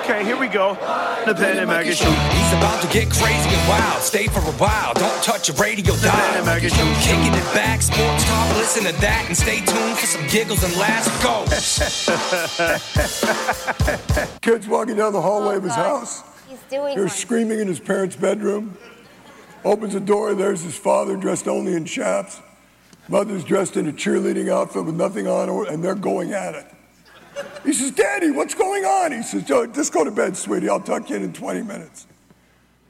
Okay, here we go. The Ben and Maggie Show. He's about to get crazy and wild. Stay for a while. Don't touch your radio Ben dial. and Maggie Show. Kicking it back, sports talk. Listen to that and stay tuned for some giggles and laughs. Go. Kid's walking down the hallway of his oh, God. house. He's doing Hears one. screaming in his parents' bedroom. Opens the door. There's his father dressed only in chaps. Mother's dressed in a cheerleading outfit with nothing on, and they're going at it. He says, Daddy, what's going on? He says, "Oh, Just go to bed, sweetie. I'll tuck you in in 20 minutes.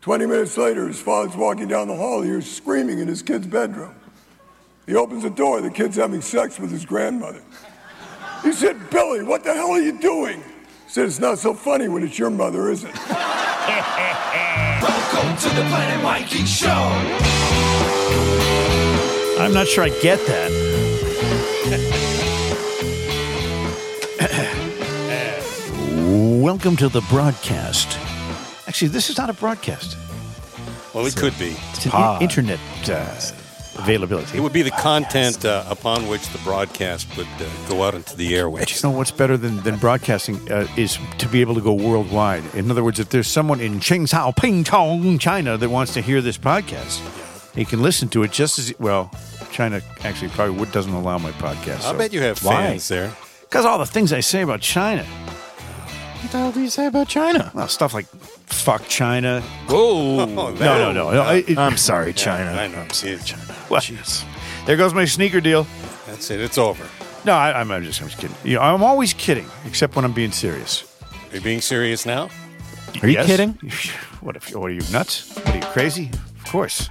20 minutes later, his father's walking down the hall. He hears screaming in his kid's bedroom. He opens the door. The kid's having sex with his grandmother. He said, Billy, what the hell are you doing? He said, It's not so funny when it's your mother, is it? Welcome to the Planet Mikey Show. I'm not sure I get that. Welcome to the broadcast. Actually, this is not a broadcast. Well, it could be. It's an in- internet uh, availability. It would be the content uh, upon which the broadcast would uh, go out into the airwaves. You know what's better than, than broadcasting uh, is to be able to go worldwide. In other words, if there's someone in Qingzhou, Pingchong, China that wants to hear this podcast, he can listen to it just as well. China actually probably would, doesn't allow my podcast. I bet you have fans there. because all the things I say about China. What the hell do you say about China? Well, stuff like fuck China. Whoa. Oh, No, no, no. no it- it- I'm sorry, China. I know. I'm sorry, Yeah. China. Well, there goes my sneaker deal. That's it. It's over. No, I, I'm, I'm just I'm just kidding. You know, I'm always kidding, except when I'm being serious. Are you being serious now? Are you Yes? kidding? What if? What are you nuts? What are you crazy? Of course.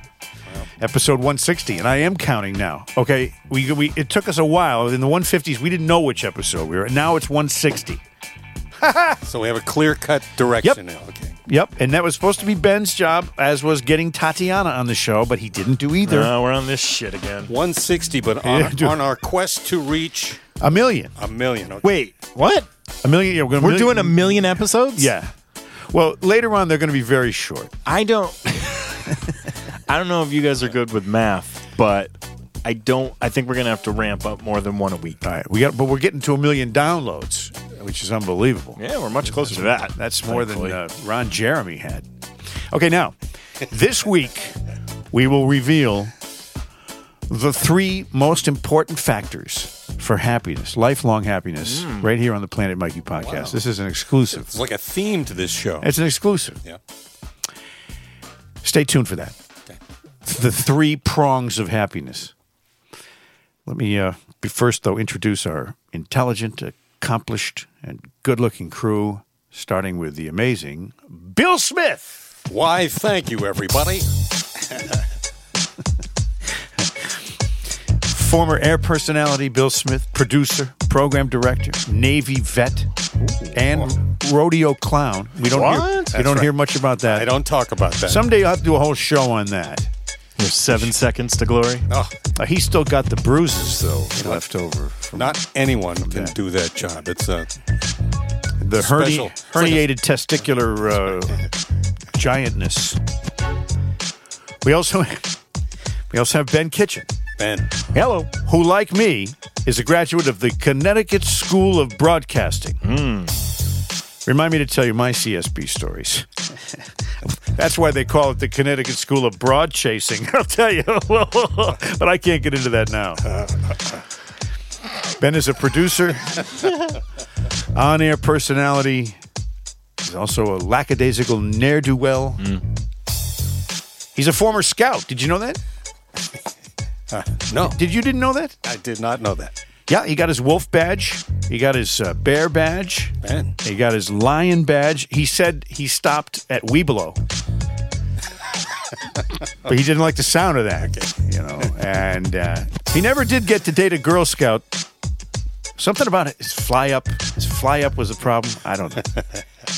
Episode 160, and I am counting now. Okay, we, we it took us a while in the 150s. We didn't know which episode we were. at. Now it's 160. So we have a clear cut direction now. Okay. Yep, and that was supposed to be Ben's job, as was getting Tatiana on the show, but he didn't do either. No, we're on this shit again. 160, but on, dude. on our quest to reach a million. a million. Okay. Wait, what? A million. Yeah, we're, gonna We're doing a million episodes? Yeah. Well, later on they're going to be very short. I don't. I don't know if you guys are good with math, but I don't. I think we're gonna have to ramp up more than one a week. All right, we got, but we're getting to a million downloads, which is unbelievable. Yeah, we're much closer to that. That's more than uh, Ron Jeremy had. Okay, now this week we will reveal the three most important factors for happiness, lifelong happiness, Hmm. right here on the Planet Mikey podcast. This is an exclusive. It's like a theme to this show. It's an exclusive. yeah. Stay tuned for that. The three prongs of happiness. Let me uh, be first, though, introduce our intelligent, accomplished, and good looking crew, starting with the amazing Bill Smith. Why, thank you, everybody. Former air personality Bill Smith, producer, program director, Navy vet, and rodeo clown. We don't hear, What? you That's don't right. hear much about that. I don't talk about that. Someday I'll have to do a whole show on that. There's seven seconds to glory. oh, Uh, he's still got the bruises though left over from not anyone can that. do that job. It's a the herni- It's like a- herniated testicular uh, giantness. We also we also have Ben Kitchen, Ben. Hello. who, like me, is a graduate of the Connecticut School of Broadcasting. Remind me to tell you my CSB stories. That's why they call it the Connecticut School of Broad Chasing. I'll tell you, but I can't get into that now. Ben is a producer, on-air personality. He's also a lackadaisical ne'er do well. Mm. He's a former scout. Did you know that? No, Did you didn't know that? I did not know that. Yeah, he got his wolf badge. He got his uh, bear badge. Ben. He got his lion badge. He said he stopped at Webelo. but he didn't like the sound of that, you know. And uh, he never did get to date a Girl Scout. Something about his fly up. His fly up was a problem. I don't know.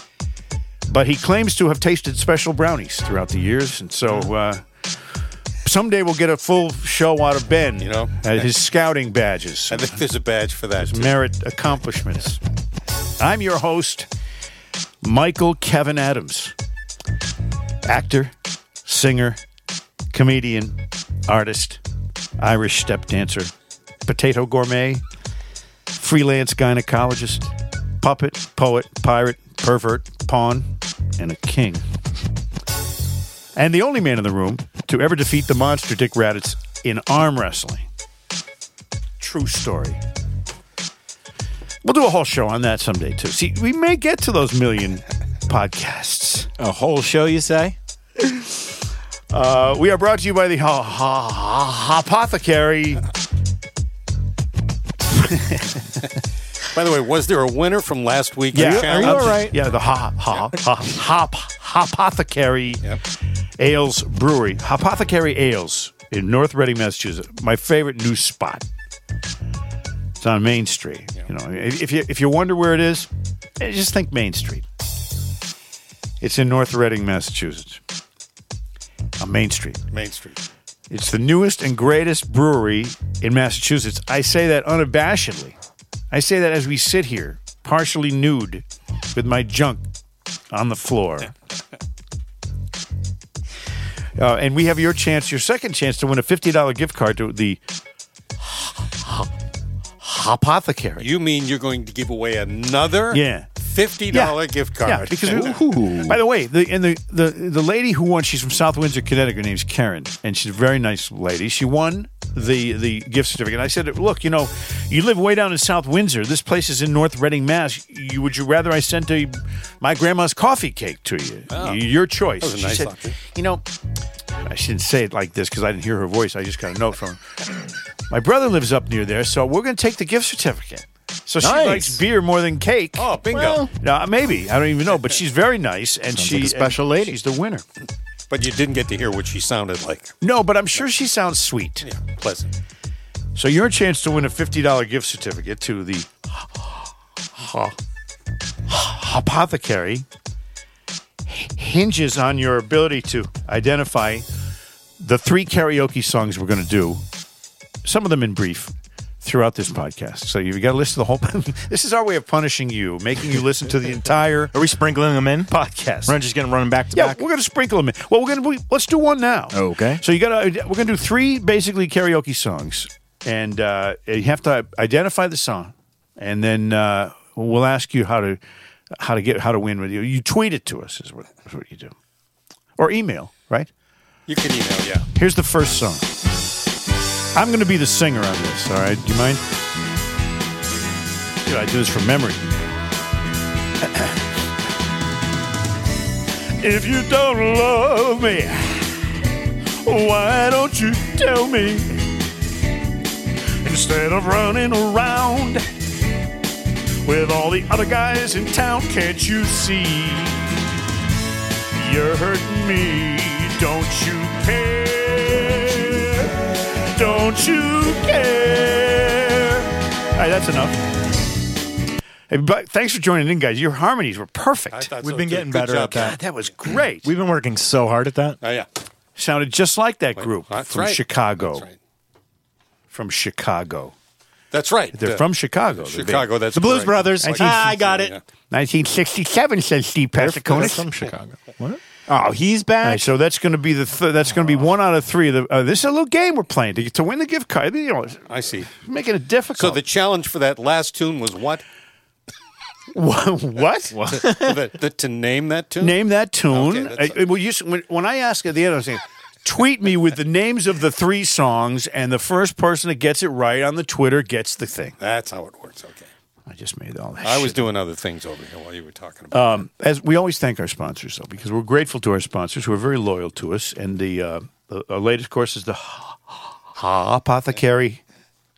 but he claims to have tasted special brownies throughout the years, and so uh, someday we'll get a full show out of Ben. You know? uh, his scouting badges I think there's a badge for that. Too. merit accomplishments. I'm your host, Michael Kevin Adams, actor, singer, comedian, artist, Irish step dancer, potato gourmet, freelance gynecologist, puppet, poet, pirate, pervert, pawn, and a king. And the only man in the room to ever defeat the monster Dick Raditz in arm wrestling. True story. We'll do a whole show on that someday, too. See, we may get to those million podcasts. A whole show, you say? Uh, we are brought to you by the ha- ha- ha- Apothecary. By the way, was there a winner from last week? Yeah, are you I'll all? Yeah, the ha ha ha hop Apothecary Yep. Ales Brewery, Apothecary Ales in North Reading, Massachusetts. My favorite new spot. It's on Main Street. You know, if if you if you wonder where it is, eh, just think Main Street. It's in North Reading, Massachusetts. On Main Street. Main Street. It's the newest and greatest brewery in Massachusetts. I say that unabashedly. I say that as we sit here, partially nude, with my junk on the floor. Uh, and we have your chance, your second chance to win a $50 gift card to the Apothecary. You mean you're going to give away another Yeah. Fifty dollar gift card? Yeah, because by the way, the and the, the the lady who won, she's from South Windsor, Connecticut. Her name's Karen, and she's a very nice lady. She won the the gift certificate. And I said, look, you know, you live way down in South Windsor. This place is in North Reading, Mass. You would you rather I sent a my grandma's coffee cake to you? Oh. Your choice. That was a she nice said, you know, I shouldn't say it like this because I didn't hear her voice. I just got a note from her. My brother lives up near there, so we're going to take the gift certificate. So she Nice. likes beer more than cake. oh, bingo! Well- No, maybe I don't even know, but she's very nice, and Sounds she like a special lady. She's the winner. but you didn't get to hear what she sounded like. No, but I'm sure she sounds sweet. Yeah, pleasant. So your chance to win a fifty dollar gift certificate to the apothecary hinges on your ability to identify the three karaoke songs we're going to do. Some of them in brief throughout this podcast. So you've got to listen to the whole. this is our way of punishing you, making you listen to the entire Are we sprinkling them in? podcast. We're not just getting them back to Yeah, back. we're gonna sprinkle them in. Well, we're gonna we, let's do one now. Okay. So you gotta we're gonna do three basically karaoke songs, and uh, you have to identify the song, and then uh, we'll ask you how to how to get how to win with you. You tweet it to us is what, is what you do, or email. Right. You can email, yeah. Here's the first song. I'm gonna be the singer on this. All right. Do you mind? Dude, I do this from memory. If you don't love me, why don't you tell me? Instead of running around with all the other guys in town, can't you see? You're hurting me, don't you care? Don't you care? All right, that's enough. Hey, but thanks for joining in, guys. Your harmonies were perfect. We've so, been too. getting Good better job, at that. God, that was great. We've been working so hard at that. Oh yeah, Sounded just like that group That's from right. Chicago. That's right. From Chicago. That's right. They're Uh, from Chicago. They're Chicago. That's The Blues correct. Brothers. Like- Ah, I got it. Yeah. 1967, says Steve They're from Chicago. What? Oh, he's back. All right, so that's going to be the th- that's going to be one out of three. Of the, uh, this is a little game we're playing to, to win the gift card. You know, I see. making it difficult. So the challenge for that last tune was what? what? what? the, the, to name that tune? Name that tune. Okay, I- well, you when, when I ask at the end, I'm saying, tweet me with the names of the three songs, and the first person that gets it right on the Twitter gets the thing. That's how it works. Okay. I just made all that. I was shit. doing other things over here while you were talking about. Um, as we always thank our sponsors, though, because we're grateful to our sponsors who are very loyal to us. And the uh, the, our latest course is the Ha Apothecary.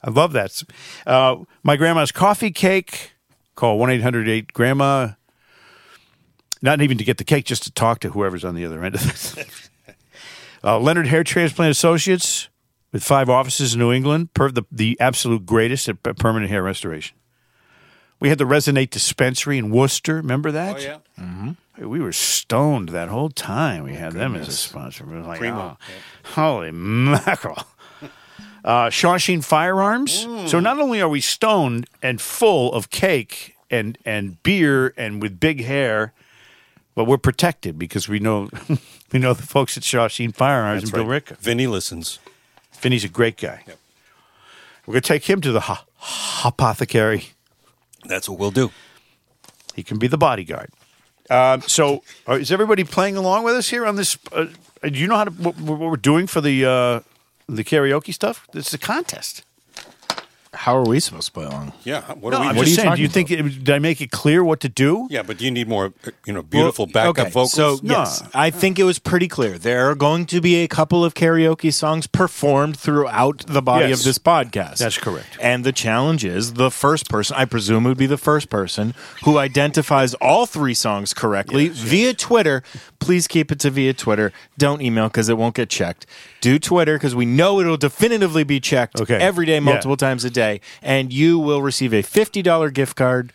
I love that. Uh, my grandma's coffee cake. Call one eight hundred eight grandma. Not even to get the cake, just to talk to whoever's on the other end of this. uh, Leonard Hair Transplant Associates, with five offices in New England, per the, the absolute greatest at permanent hair restoration. We had the Resonate Dispensary in Worcester. Remember that? oh yeah. Hey, We were stoned that whole time. We had them as a sponsor. We were like, Primo, oh, holy mackerel. Uh, Shawsheen Firearms. So not only are we stoned and full of cake and, and beer and with big hair, but we're protected because we know we know the folks at Shawsheen Firearms That's and Bill right. Ricka. Vinny listens. Vinny's a great guy. We're going to take him to the ho- apothecary. That's what we'll do. He can be the bodyguard. Um, so, uh, is everybody playing along with us here on this? Uh, do you know how to what, what we're doing for the uh, the karaoke stuff? It's a contest. How are we supposed to play along? Yeah. What No, are we I'm what are you saying. Do you think it, did I make it clear what to do? Yeah, but do you need more, you know, beautiful Well, backup okay, vocals? So No. yes, I think it was pretty clear. There are going to be a couple of karaoke songs performed throughout the body Yes. of this podcast. That's correct. And the challenge is the first person, I presume would be the first person who identifies all three songs correctly via Twitter. Please keep it to via Twitter. Don't email because it won't get checked. Do Twitter because we know it'll definitively be checked Okay. every day, Yeah. multiple times a day, and you will receive a fifty dollar gift card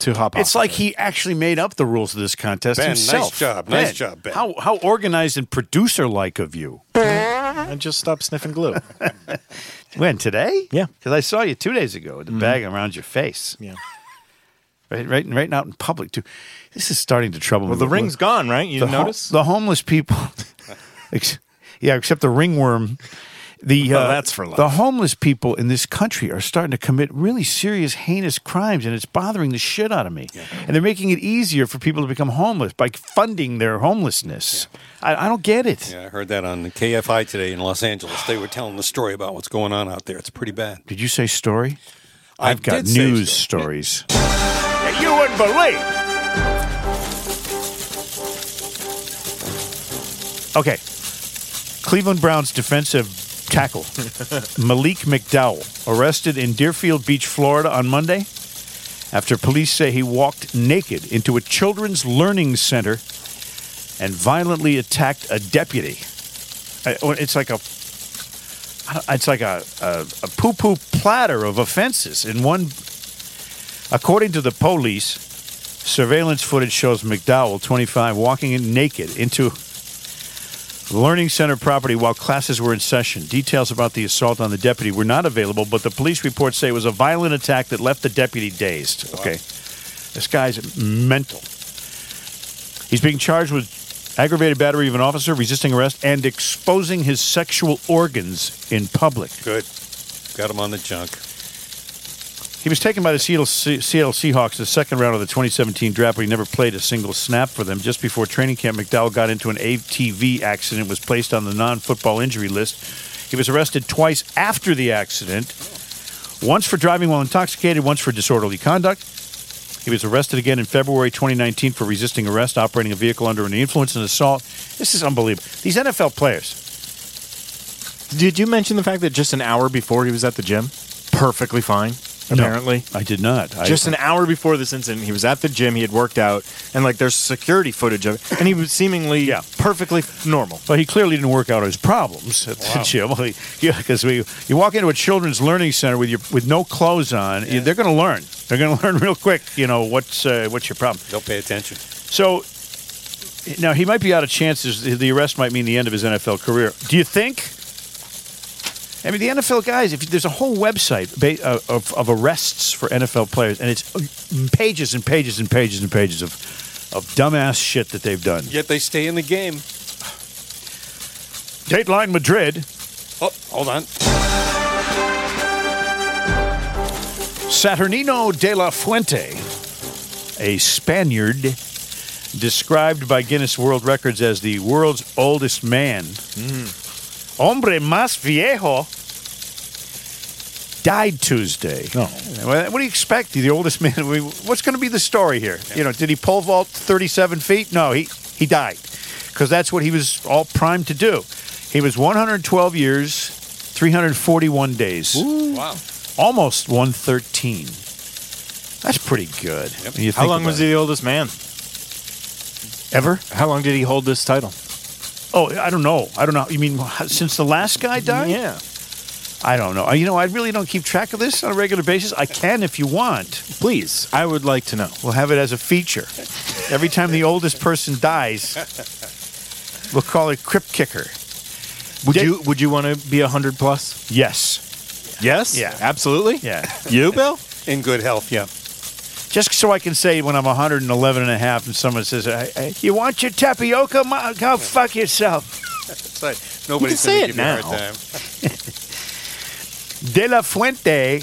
to Hop. It's like he actually made up the rules of this contest Ben, nice himself. job. Nice job, Ben. How how organized and producer like of you. Mm-hmm. and just stop sniffing glue. When today? Yeah. because I saw you two days ago with the mm-hmm. bag around your face. yeah. Right, right, right out in public too. This is starting to trouble Well, me. Well, the ring's gone, right? You the ho- notice? the homeless people. yeah, except the ringworm. The Well, uh, that's for life. the homeless people in this country are starting to commit really serious, heinous crimes, and it's bothering the shit out of me. And they're making it easier for people to become homeless by funding their homelessness. I, I don't get it. yeah, I heard that on KFI today in Los Angeles. They were telling the story about what's going on out there. It's pretty bad. Did you say story? I I've got did say news story. stories. that you wouldn't believe. Okay. Cleveland Browns defensive tackle Malik McDowell arrested in Deerfield Beach, Florida on Monday after police say he walked naked into a children's learning center and violently attacked a deputy. It's like a it's like a, a, a poo poo platter of offenses in one. According to the police, surveillance footage shows McDowell, 25, walking in naked into Learning Center property while classes were in session. Details about the assault on the deputy were not available, but the police reports say it was a violent attack that left the deputy dazed. Okay. This guy's mental. He's being charged with aggravated battery of an officer, resisting arrest, and exposing his sexual organs in public. Good. Got him on the junk. He was taken by the Seattle, Seattle Seahawks in the second round of the 2017 draft, but he never played a single snap for them. Just before training camp, McDowell got into an ATV accident, was placed on the non-football injury list. He was arrested twice after the accident, once for driving while intoxicated, once for disorderly conduct. He was arrested again in February 2019 for resisting arrest, operating a vehicle under the influence, and assault. This is unbelievable. These NFL players. Did you mention the fact that just an hour before he was at the gym, perfectly fine? Apparently, I did not. I- just an hour before this incident, he was at the gym. He had worked out, and like there's security footage of it, and he was seemingly Yeah. perfectly normal. But he clearly didn't work out his problems at the gym. Well, Yeah, because we you walk into a children's learning center with your with no clothes on, you- they're going to learn. They're going to learn real quick. You know what's uh, what's your problem. They'll pay attention. So now he might be out of chances. The arrest might mean the end of his NFL career. Do you think? I mean, the NFL guys. If there's a whole website ba- uh, of, of arrests for NFL players, and it's uh, pages and pages and pages and pages of of dumbass shit that they've done. Yet they stay in the game. Dateline Madrid. Oh, hold on. Saturnino de la Fuente, a Spaniard described by Guinness World Records as the world's oldest man. Hombre más viejo died Tuesday. No. What do you expect? The oldest man. What's going to be the story here? You know, did he pole vault 37 feet? No, he, he died because that's what he was all primed to do. He was 112 years, 341 days Wow. almost 113. That's pretty good. when you How long about was it. he the oldest man? Ever? How long did he hold this title? Oh, I don't know. I don't know. You mean since the last guy died? Yeah. I don't know. Uh, you know, I really don't keep track of this on a regular basis. I can if you want. Please, I would like to know. We'll have it as a feature. Every time the oldest person dies, we'll call it Crypt Kicker. Would Did- you Would you want to be hundred plus? Yes. Yes. Yeah. Absolutely. Yeah. You, Bill? In good health, yeah. Just so I can say when I'm 111 and a half and someone says, "Hey, hey, You want your tapioca? Ma- Go fuck yourself. That's right. Nobody's say going it to give you a hard now. time. De La Fuente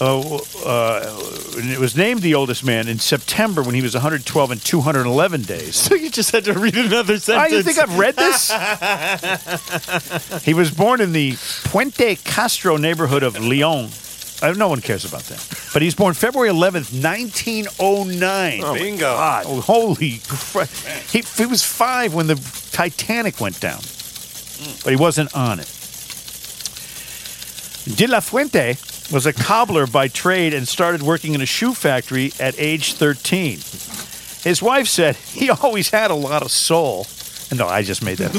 uh, uh, and it was named the oldest man in September when he was 112 and 211 days. So you just had to read another sentence. you think I've read this? he was born in the Puente Castro neighborhood of León. Uh, no one cares about that. But he was born February 11th, 1909. Bingo. God, oh, holy crap. He, he was five when the Titanic went down, but he wasn't on it. De La Fuente was a cobbler by trade and started working in a shoe factory at age 13. His wife said he always had a lot of soul. No, I just made that.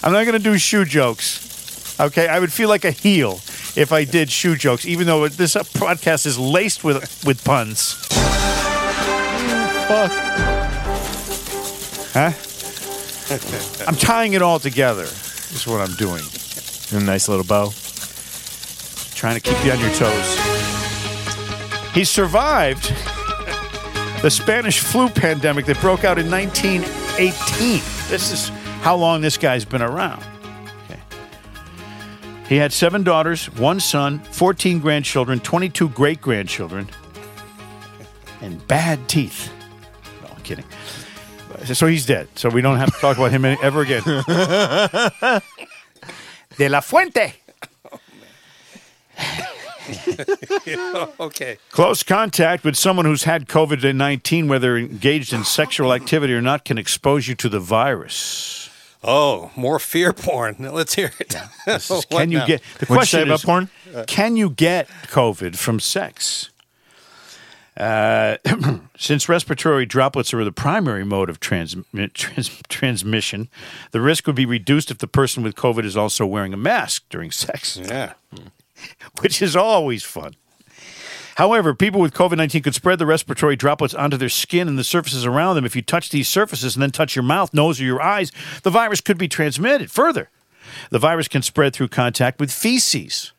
I'm not going to do shoe jokes. Okay, I would feel like a heel if I did shoe jokes, even though this podcast is laced with with puns. Fuck. Huh? I'm tying it all together. Is what I'm doing. A nice little bow. Trying to keep you on your toes. He survived the Spanish flu pandemic that broke out in 1918. This is how long this guy's been around. Okay. He had seven daughters, one son, 14 grandchildren, 22 great grandchildren, and bad teeth. No, I'm kidding. So he's dead. So we don't have to talk about him ever again. De la Fuente. Okay. Close contact with someone who's had COVID 19, whether engaged in sexual activity or not, can expose you to the virus. Oh, more fear porn. Let's hear it. This is- can you now? get the What'd question about is, porn? Can you get COVID from sex? Uh, since respiratory droplets are the primary mode of transmi- trans- transmission, the risk would be reduced if the person with COVID is also wearing a mask during sex. Yeah. which is always fun. However, people with COVID 19 could spread the respiratory droplets onto their skin and the surfaces around them. If you touch these surfaces and then touch your mouth, nose, or your eyes, the virus could be transmitted. Further, the virus can spread through contact with feces.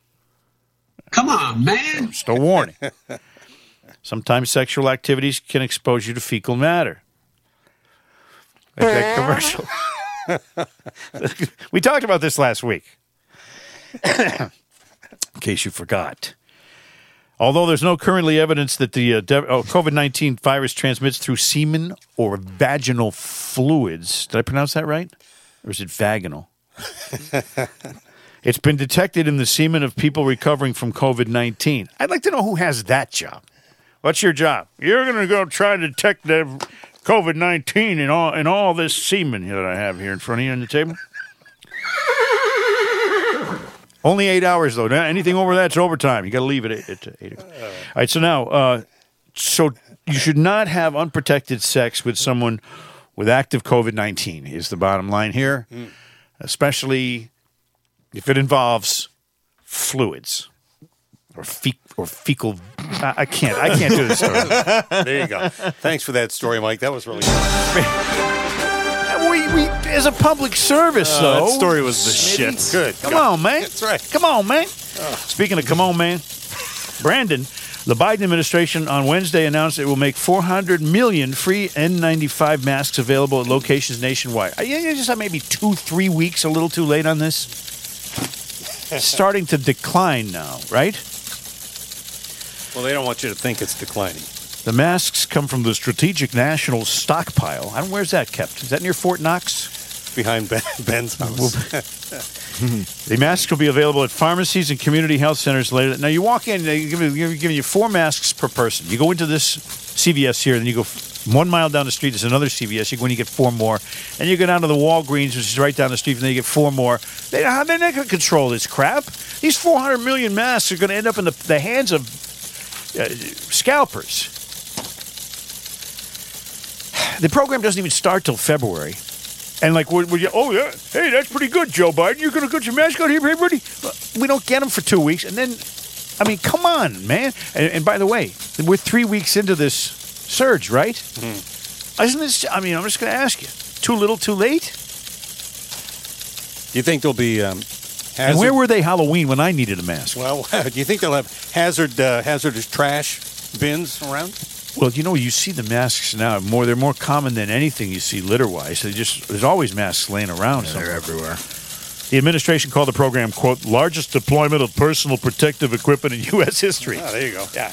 Come on, man. Just a warning. Sometimes sexual activities can expose you to fecal matter. Like that commercial. we talked about this last week. In case you forgot. Although there's no currently evidence that the uh, de- oh, COVID 19 virus transmits through semen or vaginal fluids. Did I pronounce that right? Or is it vaginal? it's been detected in the semen of people recovering from COVID 19. I'd like to know who has that job. What's your job? You're going to go try to detect the COVID 19 in all, in all this semen that I have here in front of you on the table? Only eight hours though. Now, anything over that's overtime. You got to leave it at, at eight. o'clock. All right. So now, uh, so you should not have unprotected sex with someone with active COVID nineteen. Is the bottom line here, especially if it involves fluids or fe- or fecal. I, I can't. I can't do this story. There you go. Thanks for that story, Mike. That was really good. we, we as a public service uh, though. that story was the shit. Good. Come on, man. That's right. Come on, man. Oh. Speaking of come on, man, Brandon, the Biden administration on Wednesday announced it will make 400 million free N95 masks available at locations nationwide. Uh, I you just have maybe two, three weeks a little too late on this. Starting to decline now, right? Well, they don't want you to think it's declining. The masks come from the Strategic National Stockpile. I don't. Where's that kept? Is that near Fort Knox? Behind ben, Ben's house. The masks will be available at pharmacies and community health centers later. Now you walk in, they give giving you four masks per person. You go into this CVS here, then you go one mile down the street. There's another CVS. You go and you get four more, and you go down to the Walgreens, which is right down the street, and then you get four more. They, how- they're not going to control this crap. These 400 million masks are going to end up in the, the hands of uh, scalpers. The program doesn't even start till February. And like, would, would you? Oh yeah, hey, that's pretty good, Joe Biden. You're gonna get your mask out here, everybody. We don't get them for two weeks, and then, I mean, come on, man. And, and by the way, we're three weeks into this surge, right? Isn't this? I mean, I'm just gonna ask you. Too little, too late. Do you think there'll be um, hazard? And where were they Halloween when I needed a mask? well, do you think they'll have hazard uh, hazardous trash bins around? Well, you know, you see the masks now more. They're more common than anything you see litter wise. They just there's always masks laying around. somewhere. They're everywhere. The administration called the program, quote, largest deployment of personal protective equipment in U.S. history. Ah, there you go. Yeah.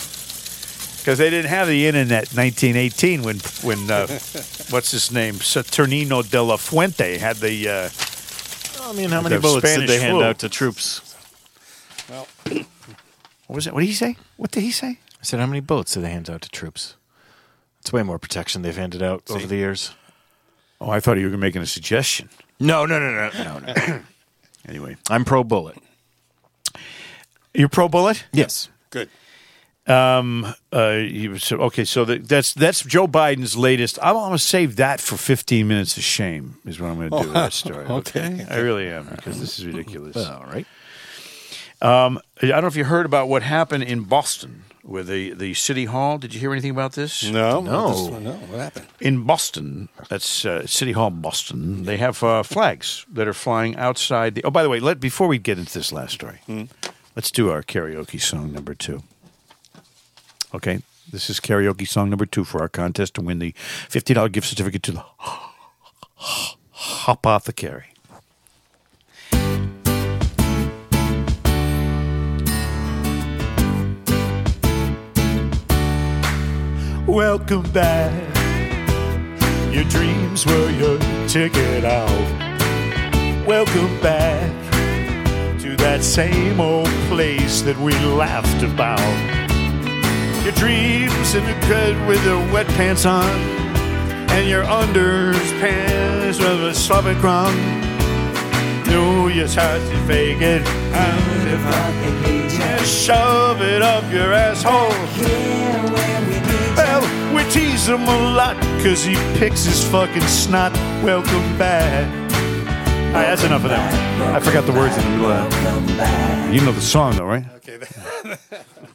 Because they didn't have the internet in 1918 when, when uh, what's his name? Saturnino de la Fuente had the. Uh, I mean, how many bullets Spanish did they hand flu. out to troops? Well, what was it? What did he say? What did he say? I said, how many bullets did they hand out to troops? It's way more protection they've handed out over the years. Oh, I thought you were making a suggestion. No, no, no, no, no, no. Anyway, I'm pro bullet. you're pro bullet. Yes. Good. Uh, he was, okay, so the, that's that's Joe Biden's latest. I'm going to save that for 15 minutes of shame. Is what I'm going to do with that story. Okay, I really am because this is ridiculous. All right. Um, I don't know if you heard about what happened in Boston with the the city hall. Did you hear anything about this? No, No. This no. What happened? In Boston, that's uh, City Hall, Boston. They have uh, flags that are flying outside. The, oh, by the way, let before we get into this last story, let's do our karaoke song number two. Okay, this is karaoke song number two for our contest to win the fifty dollar gift certificate to the Apothecary. Welcome back. Your dreams were your ticket out. Welcome back to that same old place that we laughed about. Your dreams in the bed with your wet pants on, and your underpants with a sloppy crumb. No, you tried to fake it. And if I can shove it up your asshole. Well, we tease him a lot because he picks his fucking snot. Welcome back. All right, that's enough of that. I forgot the words in the middle of that. You know the song, though, right? Okay.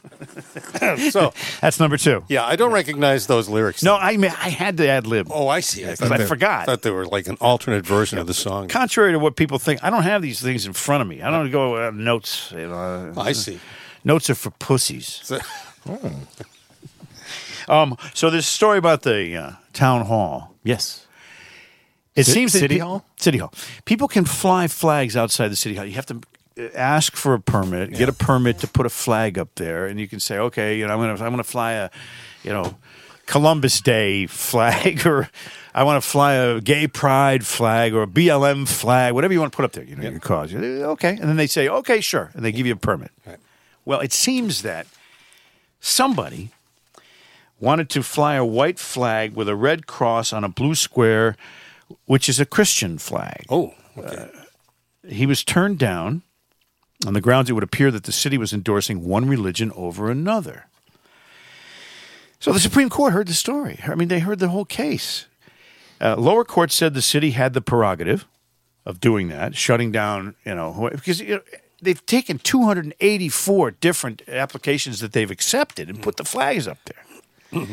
so, That's number two. yeah, I don't recognize those lyrics. No, I mean, I had to ad lib. Oh, I see. I, I they- forgot. thought they were like an alternate version of the song. Contrary to what people think, I don't have these things in front of me. I don't go uh, notes. You know, I see. notes are for pussies. So- Um, so this story about the uh, town hall. Yes. It Ci- seems that City pe- Hall? City Hall. People can fly flags outside the city hall. You have to uh, ask for a permit, get a permit to put a flag up there, and you can say, okay, you know, I'm gonna I'm gonna fly a, you know, Columbus Day flag, or I want to fly a gay pride flag or a BLM flag, whatever you want to put up there. You know, your cause. You- Okay, and then they say, okay, sure, and they give you a permit. Well, it seems that somebody wanted to fly a white flag with a red cross on a blue square, which is a Christian flag. oh, okay. Uh, he was turned down on the grounds it would appear that the city was endorsing one religion over another. So the Supreme Court heard the story. I mean, they heard the whole case. Uh, lower court said the city had the prerogative of doing that, shutting down, you know, because you know, they've taken 284 different applications that they've accepted and put the flags up there.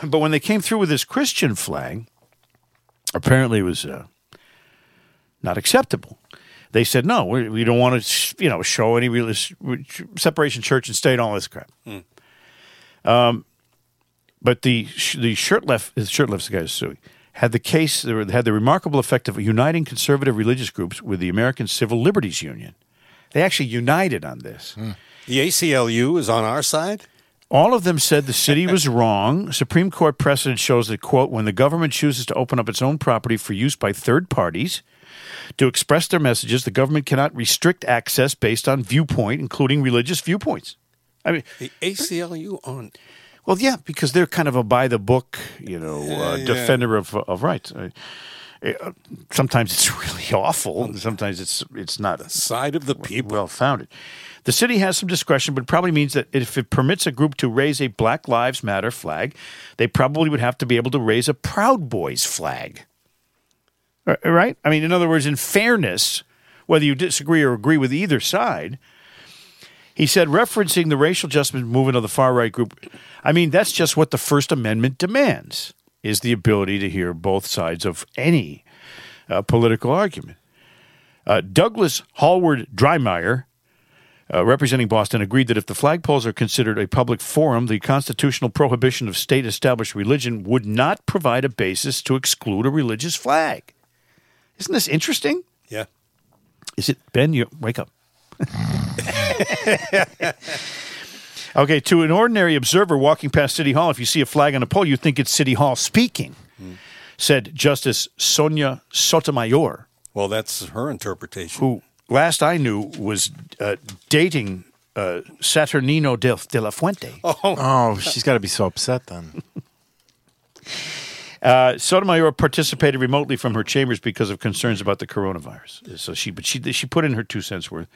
but when they came through with this Christian flag, apparently it was uh, not acceptable. They said no, we, we don't want to, you know, show any real separation church and state, all this crap. Um, but the sh- the shirtless the shirtless guy is suing had the case had the remarkable effect of uniting conservative religious groups with the American Civil Liberties Union. They actually united on this. The ACLU is on our side. All of them said the city was wrong. Supreme Court precedent shows that, quote, when the government chooses to open up its own property for use by third parties to express their messages, the government cannot restrict access based on viewpoint, including religious viewpoints. I mean, The ACLU on. well, yeah, because they're kind of a by the book, you know, uh, yeah. defender of of rights. Sometimes it's really awful. and Sometimes it's it's not a Side of the people. well founded. The city has some discretion, but it probably means that if it permits a group to raise a Black Lives Matter flag, they probably would have to be able to raise a Proud Boys flag. Uh, Right? I mean, in other words, in fairness, whether you disagree or agree with either side, he said, referencing the racial justice movement of the far right group, I mean, that's just what the First Amendment demands is the ability to hear both sides of any uh, political argument. Uh, Douglas Hallward Driemeier, uh, representing Boston, agreed that if the flagpoles are considered a public forum, the constitutional prohibition of state established religion would not provide a basis to exclude a religious flag. Isn't this interesting? Yeah. Is it Ben? You wake up. okay, to an ordinary observer walking past City Hall, if you see a flag on a pole, you think it's City Hall speaking, said Justice Sonia Sotomayor, Well, that's her interpretation. who last I knew was uh, dating uh, Saturnino de, de la Fuente. Oh, she's got to be so upset then. Uh, Sotomayor participated remotely from her chambers because of concerns about the coronavirus. So she, but she, she put in her two cents worth.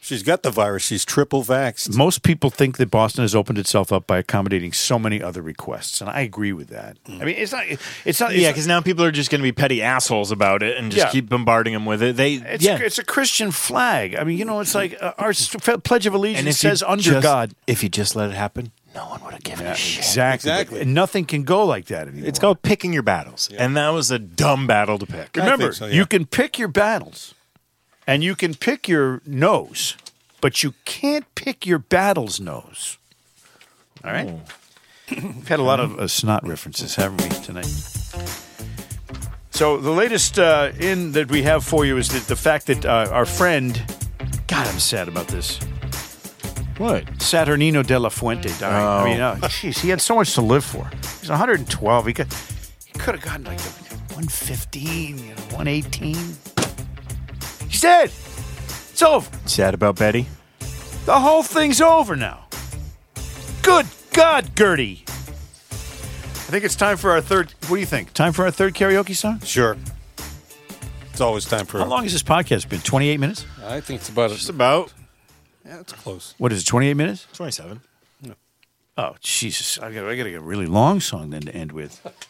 She's got the virus. She's triple vaxxed. Most people think that Boston has opened itself up by accommodating so many other requests, and I agree with that. I mean, it's not. It's not. It's yeah, because now people are just going to be petty assholes about it and just Yeah. keep bombarding them with it. They, It's, yeah. it's a Christian flag. I mean, you know, it's like uh, our Pledge of Allegiance says under just- God. if you just let it happen, no one would have given a shit. Exactly. Exactly. And nothing can go like that anymore. It's called picking your battles, and that was a dumb battle to pick. I Remember, think so, yeah. you can pick your battles, and you can pick your nose, but you can't pick your battle's nose. All right. We've had a lot of uh, snot references, haven't we, tonight? So the latest uh, in that we have for you is that the fact that uh, our friend, God, I'm sad about this. What? Saturnino de la Fuente died. I mean, uh, jeez, he had so much to live for. He's 112. He could, he could have gotten like 115, you know, 118. He's dead. It's over. Sad about Betty? The whole thing's over now. Good God, Gertie. I think it's time for our third. What do you think? Time for our third karaoke song? Sure. It's always time for. How long has this podcast been? 28 minutes? I think it's about. Just about yeah, it's close. What is it, 28 minutes? 27. Oh, Jesus. I got I got to get a really long song then to end with.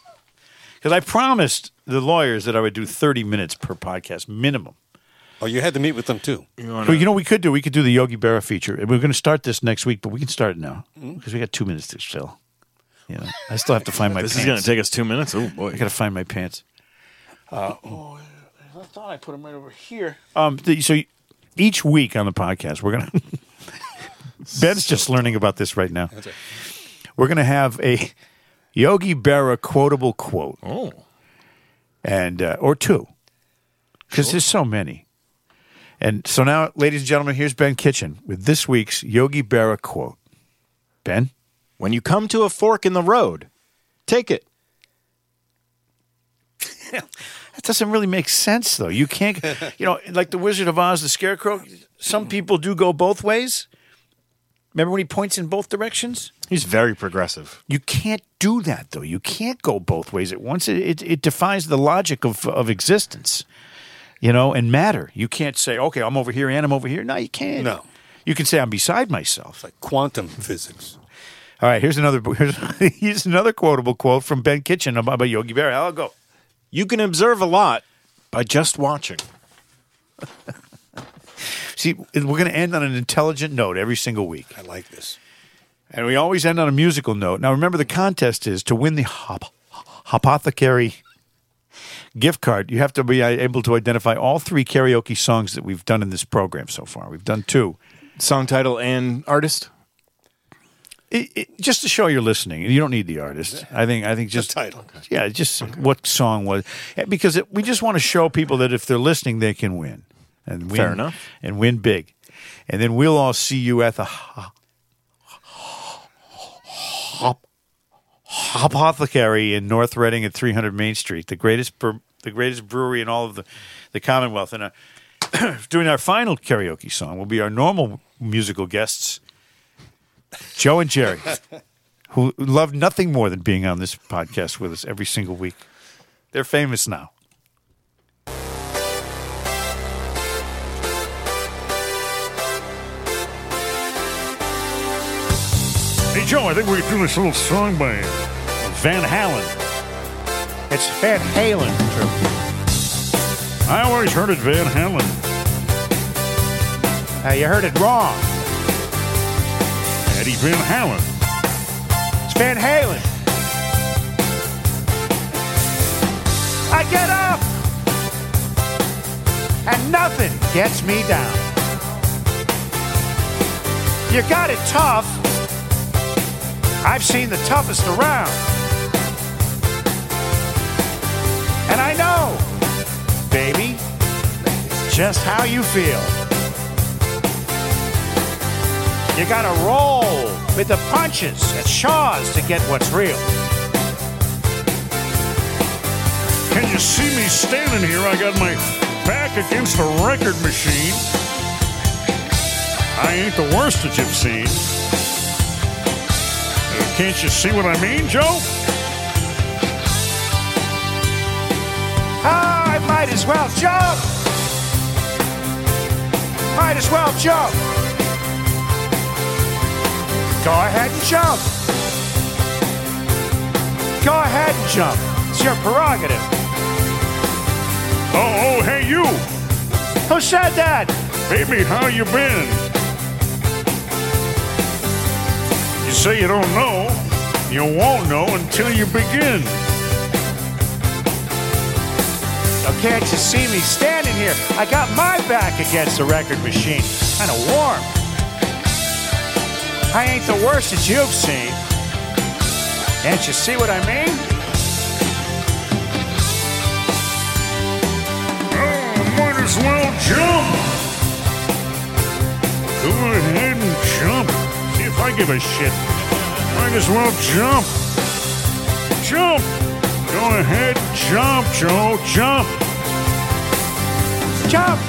Because I promised the lawyers that I would do 30 minutes per podcast minimum. Oh, you had to meet with them too. Well, you know, we could do. We could do the Yogi Berra feature. We're going to start this next week, but we can start it now because we got two minutes to fill. You know, I still have to find my This pants. is going to take us two minutes. Oh, boy. I got to find my pants. Uh, oh, I thought I put them right over here. Um, th- so each week on the podcast, we're gonna. Ben's just learning about this right now. We're gonna have a Yogi Berra quotable quote, Oh. and uh, or two, because there's so many. And so now, ladies and gentlemen, here's Ben Kitchen with this week's Yogi Berra quote. Ben, When you come to a fork in the road, take it. That doesn't really make sense, though. You can't, you know, like the Wizard of Oz, the Scarecrow. Some mm. people do go both ways. Remember when he points in both directions? He's very progressive. You can't do that, though. You can't go both ways at once. It, it, it defies the logic of, of existence, you know, and matter. You can't say, okay, I'm over here and I'm over here. No, you can't. No. You can say, I'm beside myself. Like quantum physics. All right, here's another here's, here's another quotable quote from Ben Kitchen about, about Yogi Berra. I'll go. You can observe a lot by just watching. See, we're going to end on an intelligent note every single week. I like this. And we always end on a musical note. Now, remember, the contest is to win the hop- Apothecary gift card. You have to be uh, able to identify all three karaoke songs that we've done in this program so far. We've done two. Song title and artist? It, it, just to show you're listening, you don't need the artist. I think. I think just title. Yeah, just what song was because it, we just want to show people that if they're listening, they can win and win, Fair enough. and win big. And then we'll all see you at the ho- hop, Apothecary in North Reading at 300 Main Street, the greatest the greatest brewery in all of the, the Commonwealth. And uh, doing our final karaoke song will be our normal musical guests, Joe and Jerry, who love nothing more than being on this podcast with us every single week. They're famous now. Hey, Joe, I think we can do this little song by Van Halen. It's Van Halen. I always heard it Van Halen. Uh, you heard it wrong. Eddie Van Halen. It's Van Halen. I get up, and nothing gets me down. You got it tough. I've seen the toughest around. And I know, baby, just how you feel. You gotta roll with the punches at Shaw's to get what's real. Can you see me standing here? I got my back against the record machine. I ain't the worst that you've seen. Uh, Can't you see what I mean, Joe? I might as well jump. Might as well jump. Go ahead and jump. Go ahead and jump. It's your prerogative. Oh, oh, hey, you. Who said that? Baby, how you been? You say you don't know. You won't know until you begin. Now can't you see me standing here? I got my back against the record machine. Kind of warm. I ain't the worst that you've seen. Can't you see what I mean? Oh, might as well jump. Go ahead and jump. See if I give a shit. Might as well jump. Jump. Go ahead, jump, Joe. Jump. Jump!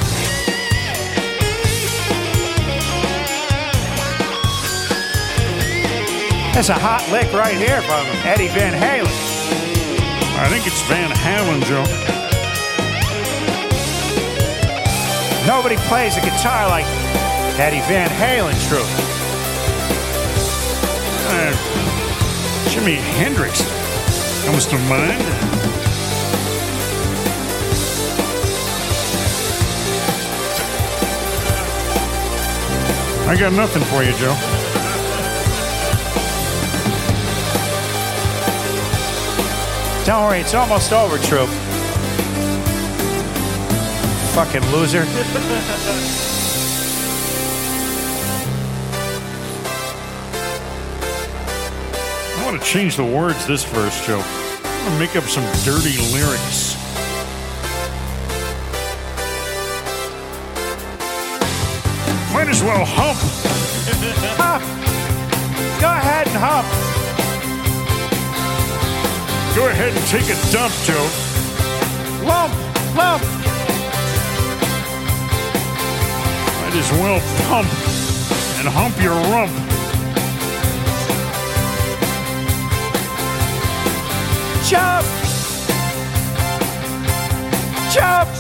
That's a hot lick right here from Eddie Van Halen. I think it's Van Halen, Joe. Nobody plays a guitar like Eddie Van Halen, true. Uh, Jimi Hendrix comes to mind. I got nothing for you, Joe. Don't worry, it's almost over, Troop. Fucking loser. I want to change the words this verse, Joe. I want to make up some dirty lyrics. Might as well hump. Hump! Go ahead and hump. Go ahead and take a dump, Joe. Lump! Lump! Might as well pump and hump your rump. Jump! Jump!